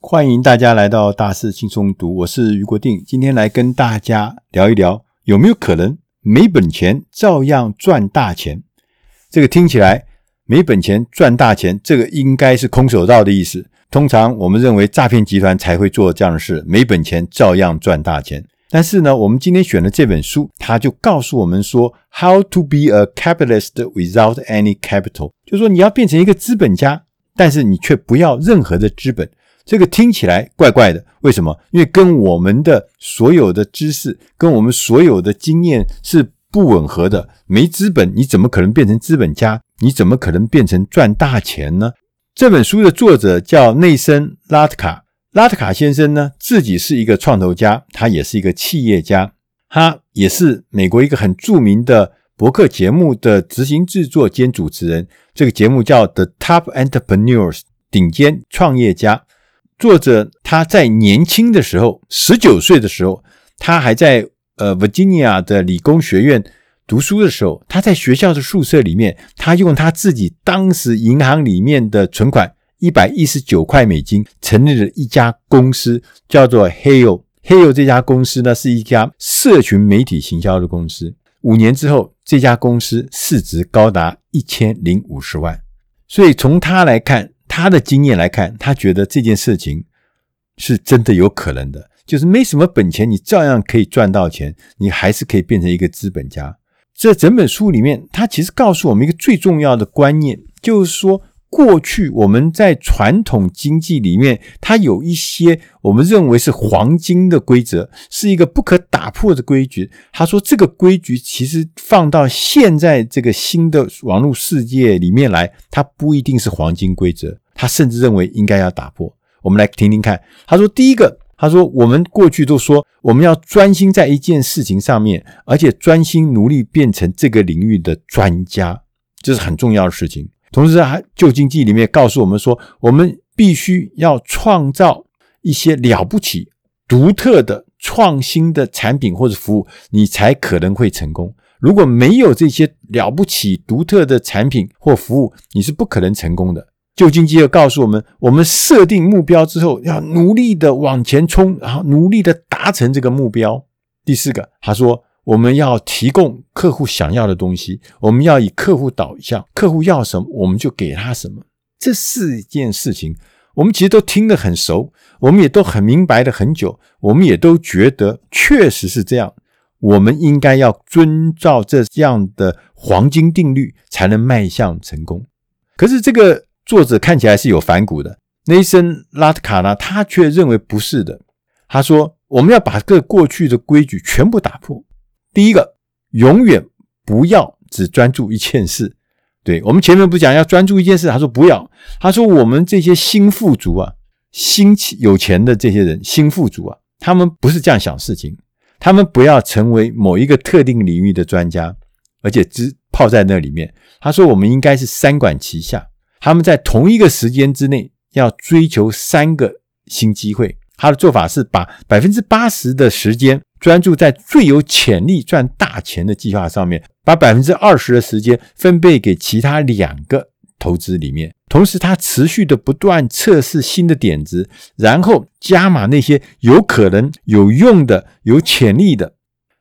欢迎大家来到大师轻松读，我是余国定，今天来跟大家聊一聊，有没有可能没本钱照样赚大钱？这个听起来没本钱赚大钱，这个应该是空手道的意思。通常我们认为诈骗集团才会做这样的事，没本钱照样赚大钱。但是呢，我们今天选的这本书，它就告诉我们说，How to be a capitalist without any capital，就是说你要变成一个资本家，但是你却不要任何的资本。这个听起来怪怪的，为什么？因为跟我们的所有的知识、跟我们所有的经验是不吻合的。没资本，你怎么可能变成资本家？你怎么可能变成赚大钱呢？这本书的作者叫内森·拉特卡。拉特卡先生呢，自己是一个创投家，他也是一个企业家，他也是美国一个很著名的博客节目的执行制作兼主持人。这个节目叫《The Top Entrepreneurs》，顶尖创业家。作者他在年轻的时候，十九岁的时候，他还在呃 Virginia 的理工学院读书的时候，他在学校的宿舍里面，他用他自己当时银行里面的存款一百一十九块美金，成立了一家公司，叫做 Hale。Hale 这家公司呢，是一家社群媒体行销的公司。五年之后，这家公司市值高达一千零五十万。所以从他来看。他的经验来看，他觉得这件事情是真的有可能的，就是没什么本钱，你照样可以赚到钱，你还是可以变成一个资本家。这整本书里面，他其实告诉我们一个最重要的观念，就是说。过去我们在传统经济里面，它有一些我们认为是黄金的规则，是一个不可打破的规矩。他说，这个规矩其实放到现在这个新的网络世界里面来，它不一定是黄金规则。他甚至认为应该要打破。我们来听听看。他说，第一个，他说我们过去都说我们要专心在一件事情上面，而且专心努力变成这个领域的专家，这是很重要的事情。同时，还旧经济里面告诉我们说，我们必须要创造一些了不起、独特的、创新的产品或者服务，你才可能会成功。如果没有这些了不起、独特的产品或服务，你是不可能成功的。旧经济又告诉我们，我们设定目标之后，要努力的往前冲，然后努力的达成这个目标。第四个，他说。我们要提供客户想要的东西，我们要以客户导向，客户要什么我们就给他什么。这四件事情，我们其实都听得很熟，我们也都很明白的很久，我们也都觉得确实是这样。我们应该要遵照这样的黄金定律，才能迈向成功。可是这个作者看起来是有反骨的，内森拉特卡呢，他却认为不是的。他说，我们要把这过去的规矩全部打破。第一个，永远不要只专注一件事。对，我们前面不讲要专注一件事，他说不要。他说我们这些新富足啊，新有钱的这些人，新富足啊，他们不是这样想事情。他们不要成为某一个特定领域的专家，而且只泡在那里面。他说我们应该是三管齐下，他们在同一个时间之内要追求三个新机会。他的做法是把百分之八十的时间。专注在最有潜力赚大钱的计划上面，把百分之二十的时间分配给其他两个投资里面。同时，他持续的不断测试新的点子，然后加码那些有可能有用的、有潜力的。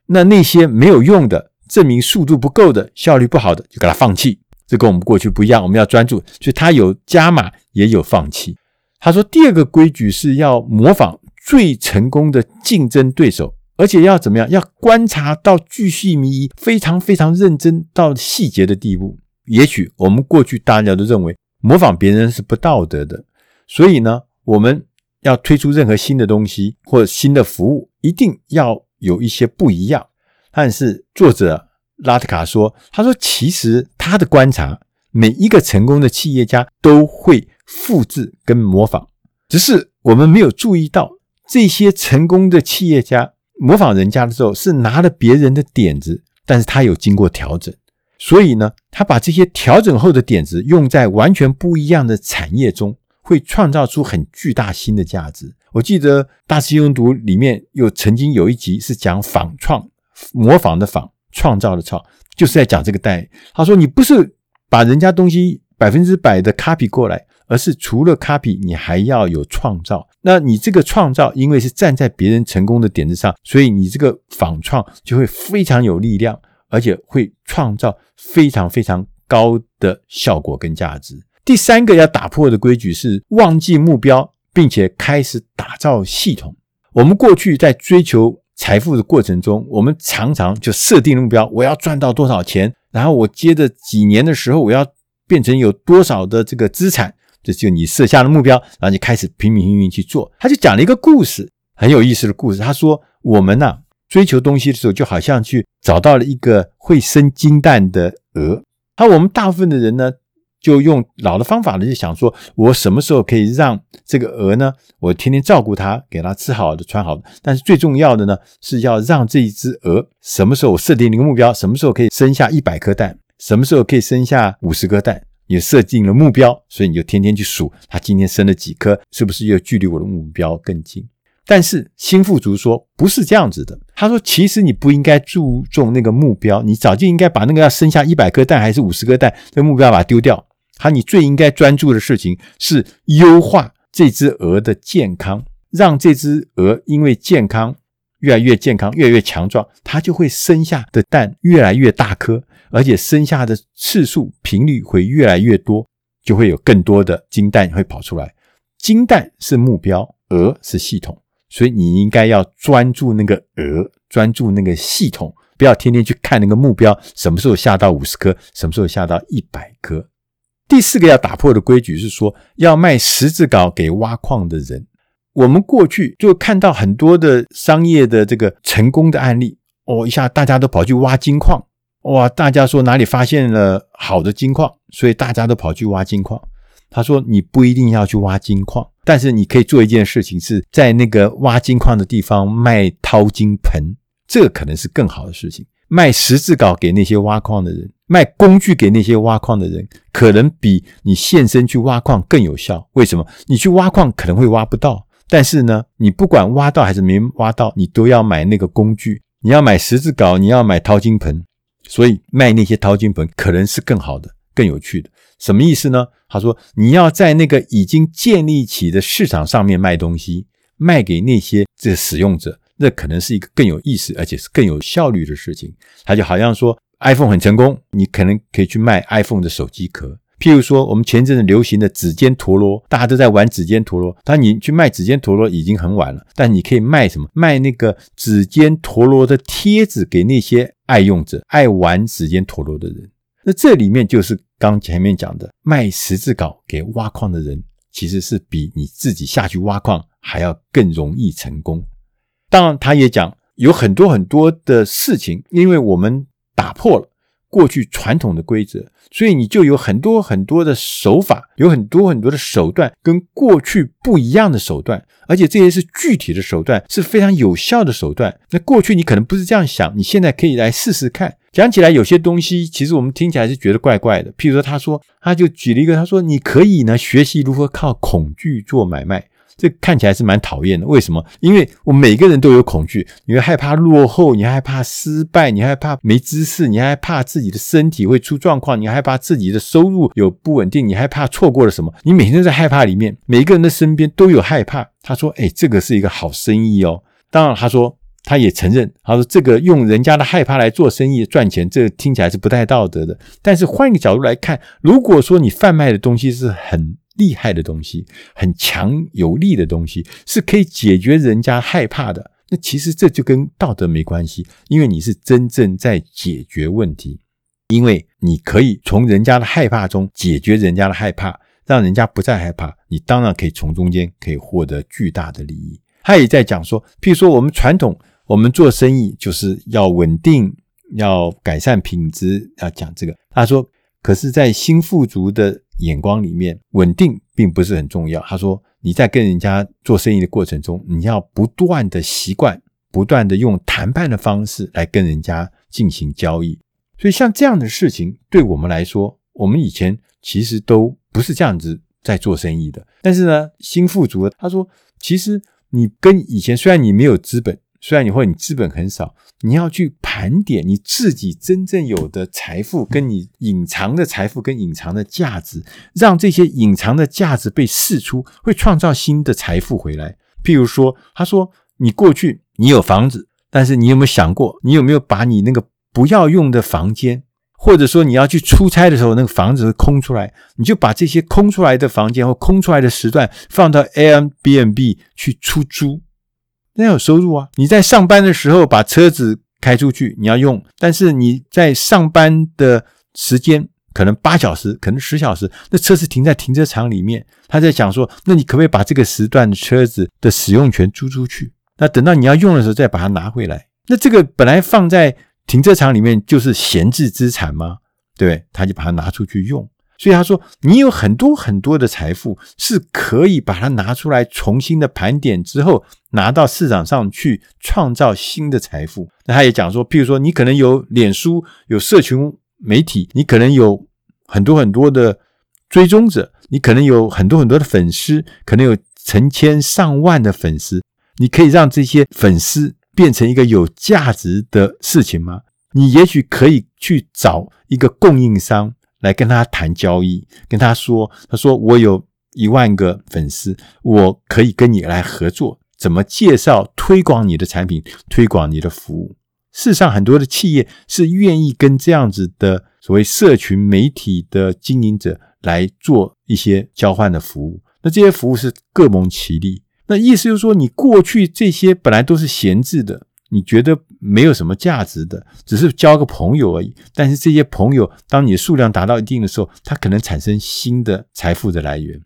那那些没有用的、证明速度不够的、效率不好的，就给他放弃。这跟我们过去不一样，我们要专注，所以他有加码，也有放弃。他说，第二个规矩是要模仿最成功的竞争对手。而且要怎么样？要观察到巨细靡遗，非常非常认真到细节的地步。也许我们过去大家都认为模仿别人是不道德的，所以呢，我们要推出任何新的东西或新的服务，一定要有一些不一样。但是作者拉特卡说：“他说其实他的观察，每一个成功的企业家都会复制跟模仿，只是我们没有注意到这些成功的企业家。”模仿人家的时候是拿了别人的点子，但是他有经过调整，所以呢，他把这些调整后的点子用在完全不一样的产业中，会创造出很巨大新的价值。我记得《大师轻松读》里面有曾经有一集是讲仿创，模仿的仿，创造的创，就是在讲这个概念。他说：“你不是把人家东西百分之百的 copy 过来，而是除了 copy，你还要有创造。那你这个创造，因为是站在别人成功的点子上，所以你这个仿创就会非常有力量，而且会创造非常非常高的效果跟价值。第三个要打破的规矩是忘记目标，并且开始打造系统。我们过去在追求财富的过程中，我们常常就设定目标，我要赚到多少钱，然后我接着几年的时候，我要变成有多少的这个资产。这就你设下的目标，然后你开始拼命拼命去做。他就讲了一个故事，很有意思的故事。他说：“我们呐，追求东西的时候，就好像去找到了一个会生金蛋的鹅。而我们大部分的人呢，就用老的方法呢，就想说，我什么时候可以让这个鹅呢？我天天照顾它，给它吃好的，穿好的。但是最重要的呢，是要让这一只鹅什么时候我设定一个目标，什么时候可以生下一百颗蛋，什么时候可以生下五十颗蛋。”你设定了目标，所以你就天天去数它今天生了几颗，是不是又距离我的目标更近？但是新富足说不是这样子的。他说，其实你不应该注重那个目标，你早就应该把那个要生下一百颗蛋还是五十颗蛋的目标把它丢掉。他你最应该专注的事情是优化这只鹅的健康，让这只鹅因为健康。越来越健康，越来越强壮，它就会生下的蛋越来越大颗，而且生下的次数频率会越来越多，就会有更多的金蛋会跑出来。金蛋是目标，鹅是系统，所以你应该要专注那个鹅，专注那个系统，不要天天去看那个目标，什么时候下到五十颗，什么时候下到一百颗。第四个要打破的规矩是说，要卖十字镐给挖矿的人。我们过去就看到很多的商业的这个成功的案例哦，一下大家都跑去挖金矿，哇！大家说哪里发现了好的金矿，所以大家都跑去挖金矿。他说你不一定要去挖金矿，但是你可以做一件事情，是在那个挖金矿的地方卖淘金盆，这可能是更好的事情。卖十字镐给那些挖矿的人，卖工具给那些挖矿的人，可能比你现身去挖矿更有效。为什么？你去挖矿可能会挖不到。但是呢，你不管挖到还是没挖到，你都要买那个工具。你要买十字镐，你要买淘金盆，所以卖那些淘金盆可能是更好的、更有趣的。什么意思呢？他说你要在那个已经建立起的市场上面卖东西，卖给那些这使用者，那可能是一个更有意思，而且是更有效率的事情。他就好像说，iPhone 很成功，你可能可以去卖 iPhone 的手机壳。譬如说，我们前阵子流行的指尖陀螺，大家都在玩指尖陀螺。当你去卖指尖陀螺已经很晚了，但你可以卖什么？卖那个指尖陀螺的贴纸给那些爱用者、爱玩指尖陀螺的人。那这里面就是刚前面讲的，卖十字镐给挖矿的人，其实是比你自己下去挖矿还要更容易成功。当然，他也讲有很多很多的事情，因为我们打破了。过去传统的规则，所以你就有很多很多的手法，有很多很多的手段，跟过去不一样的手段，而且这些是具体的手段，是非常有效的手段。那过去你可能不是这样想，你现在可以来试试看。讲起来有些东西，其实我们听起来是觉得怪怪的。譬如说，他说，他就举了一个，他说，你可以呢学习如何靠恐惧做买卖。这看起来是蛮讨厌的，为什么？因为我每个人都有恐惧，你会害怕落后，你害怕失败，你害怕没知识，你害怕自己的身体会出状况，你害怕自己的收入有不稳定，你害怕错过了什么，你每天在害怕里面。每个人的身边都有害怕。他说：“哎，这个是一个好生意哦。”当然，他说他也承认，他说这个用人家的害怕来做生意赚钱，这个听起来是不太道德的。但是换一个角度来看，如果说你贩卖的东西是很厉害的东西，很强有力的东西，是可以解决人家害怕的。那其实这就跟道德没关系，因为你是真正在解决问题，因为你可以从人家的害怕中解决人家的害怕，让人家不再害怕。你当然可以从中间可以获得巨大的利益。他也在讲说，譬如说我们传统，我们做生意就是要稳定，要改善品质，要讲这个。他说，可是，在新富足的。眼光里面，稳定并不是很重要。他说，你在跟人家做生意的过程中，你要不断的习惯，不断的用谈判的方式来跟人家进行交易。所以像这样的事情，对我们来说，我们以前其实都不是这样子在做生意的。但是呢，新富足，他说，其实你跟以前虽然你没有资本。虽然你或你资本很少，你要去盘点你自己真正有的财富，跟你隐藏的财富跟隐藏的价值，让这些隐藏的价值被释出，会创造新的财富回来。譬如说，他说你过去你有房子，但是你有没有想过，你有没有把你那个不要用的房间，或者说你要去出差的时候，那个房子是空出来，你就把这些空出来的房间或空出来的时段放到 Airbnb 去出租。那要有收入啊！你在上班的时候把车子开出去，你要用，但是你在上班的时间可能八小时，可能十小时，那车子停在停车场里面，他在想说，那你可不可以把这个时段的车子的使用权租出去？那等到你要用的时候再把它拿回来。那这个本来放在停车场里面就是闲置资产吗？对，他就把它拿出去用。所以他说，你有很多很多的财富是可以把它拿出来，重新的盘点之后，拿到市场上去创造新的财富。那他也讲说，譬如说，你可能有脸书，有社群媒体，你可能有很多很多的追踪者，你可能有很多很多的粉丝，可能有成千上万的粉丝。你可以让这些粉丝变成一个有价值的事情吗？你也许可以去找一个供应商。来跟他谈交易，跟他说：“他说我有一万个粉丝，我可以跟你来合作，怎么介绍、推广你的产品，推广你的服务。事实上，很多的企业是愿意跟这样子的所谓社群媒体的经营者来做一些交换的服务。那这些服务是各蒙其利。那意思就是说，你过去这些本来都是闲置的。”你觉得没有什么价值的，只是交个朋友而已。但是这些朋友，当你的数量达到一定的时候，它可能产生新的财富的来源。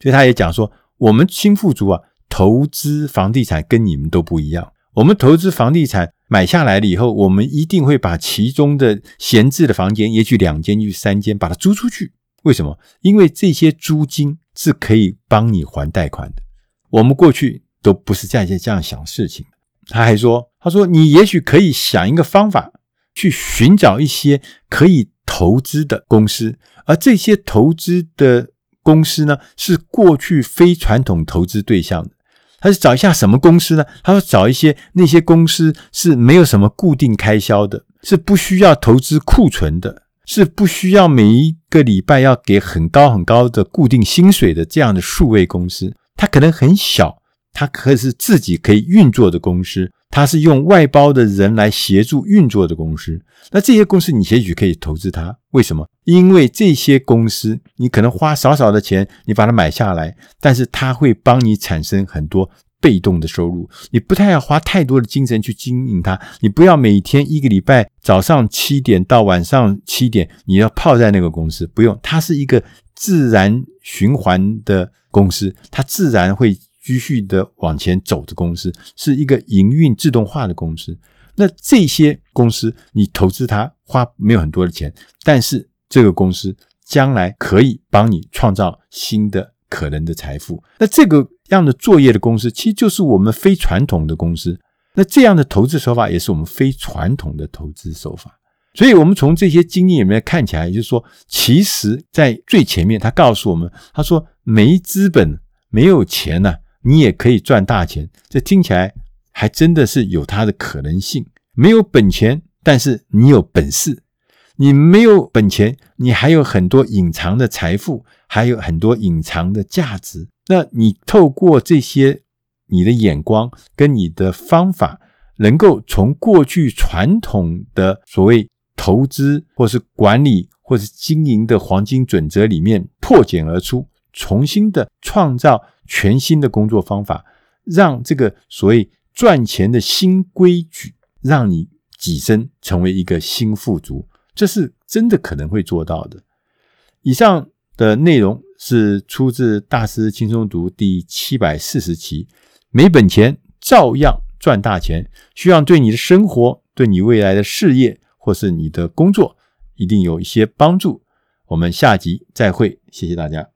所以他也讲说，我们新富族啊，投资房地产跟你们都不一样。我们投资房地产买下来了以后，我们一定会把其中的闲置的房间，也许两间、也许三间，把它租出去。为什么？因为这些租金是可以帮你还贷款的。我们过去都不是这样这样想事情。他还说：“他说你也许可以想一个方法，去寻找一些可以投资的公司，而这些投资的公司呢，是过去非传统投资对象的。他是找一下什么公司呢？他说找一些那些公司是没有什么固定开销的，是不需要投资库存的，是不需要每一个礼拜要给很高很高的固定薪水的这样的数位公司。它可能很小。”它可是自己可以运作的公司，它是用外包的人来协助运作的公司。那这些公司你也许可以投资它，为什么？因为这些公司你可能花少少的钱，你把它买下来，但是它会帮你产生很多被动的收入。你不太要花太多的精神去经营它，你不要每天一个礼拜早上七点到晚上七点你要泡在那个公司，不用，它是一个自然循环的公司，它自然会。继续的往前走的公司是一个营运自动化的公司。那这些公司你投资它花没有很多的钱，但是这个公司将来可以帮你创造新的可能的财富。那这个样的作业的公司，其实就是我们非传统的公司。那这样的投资手法也是我们非传统的投资手法。所以，我们从这些经验里面看起来，也就是说，其实在最前面，他告诉我们，他说没资本，没有钱呢、你也可以赚大钱，这听起来还真的是有它的可能性。没有本钱，但是你有本事。你没有本钱，你还有很多隐藏的财富，还有很多隐藏的价值。那你透过这些你的眼光跟你的方法，能够从过去传统的所谓投资或是管理或是经营的黄金准则里面破茧而出，重新的创造。全新的工作方法，让这个所谓赚钱的新规矩，让你跻身成为一个新富足，这是真的可能会做到的。以上的内容是出自《大师轻松读》第七百四十期，没本钱照样赚大钱，希望对你的生活、对你未来的事业或是你的工作，一定有一些帮助。我们下集再会，谢谢大家。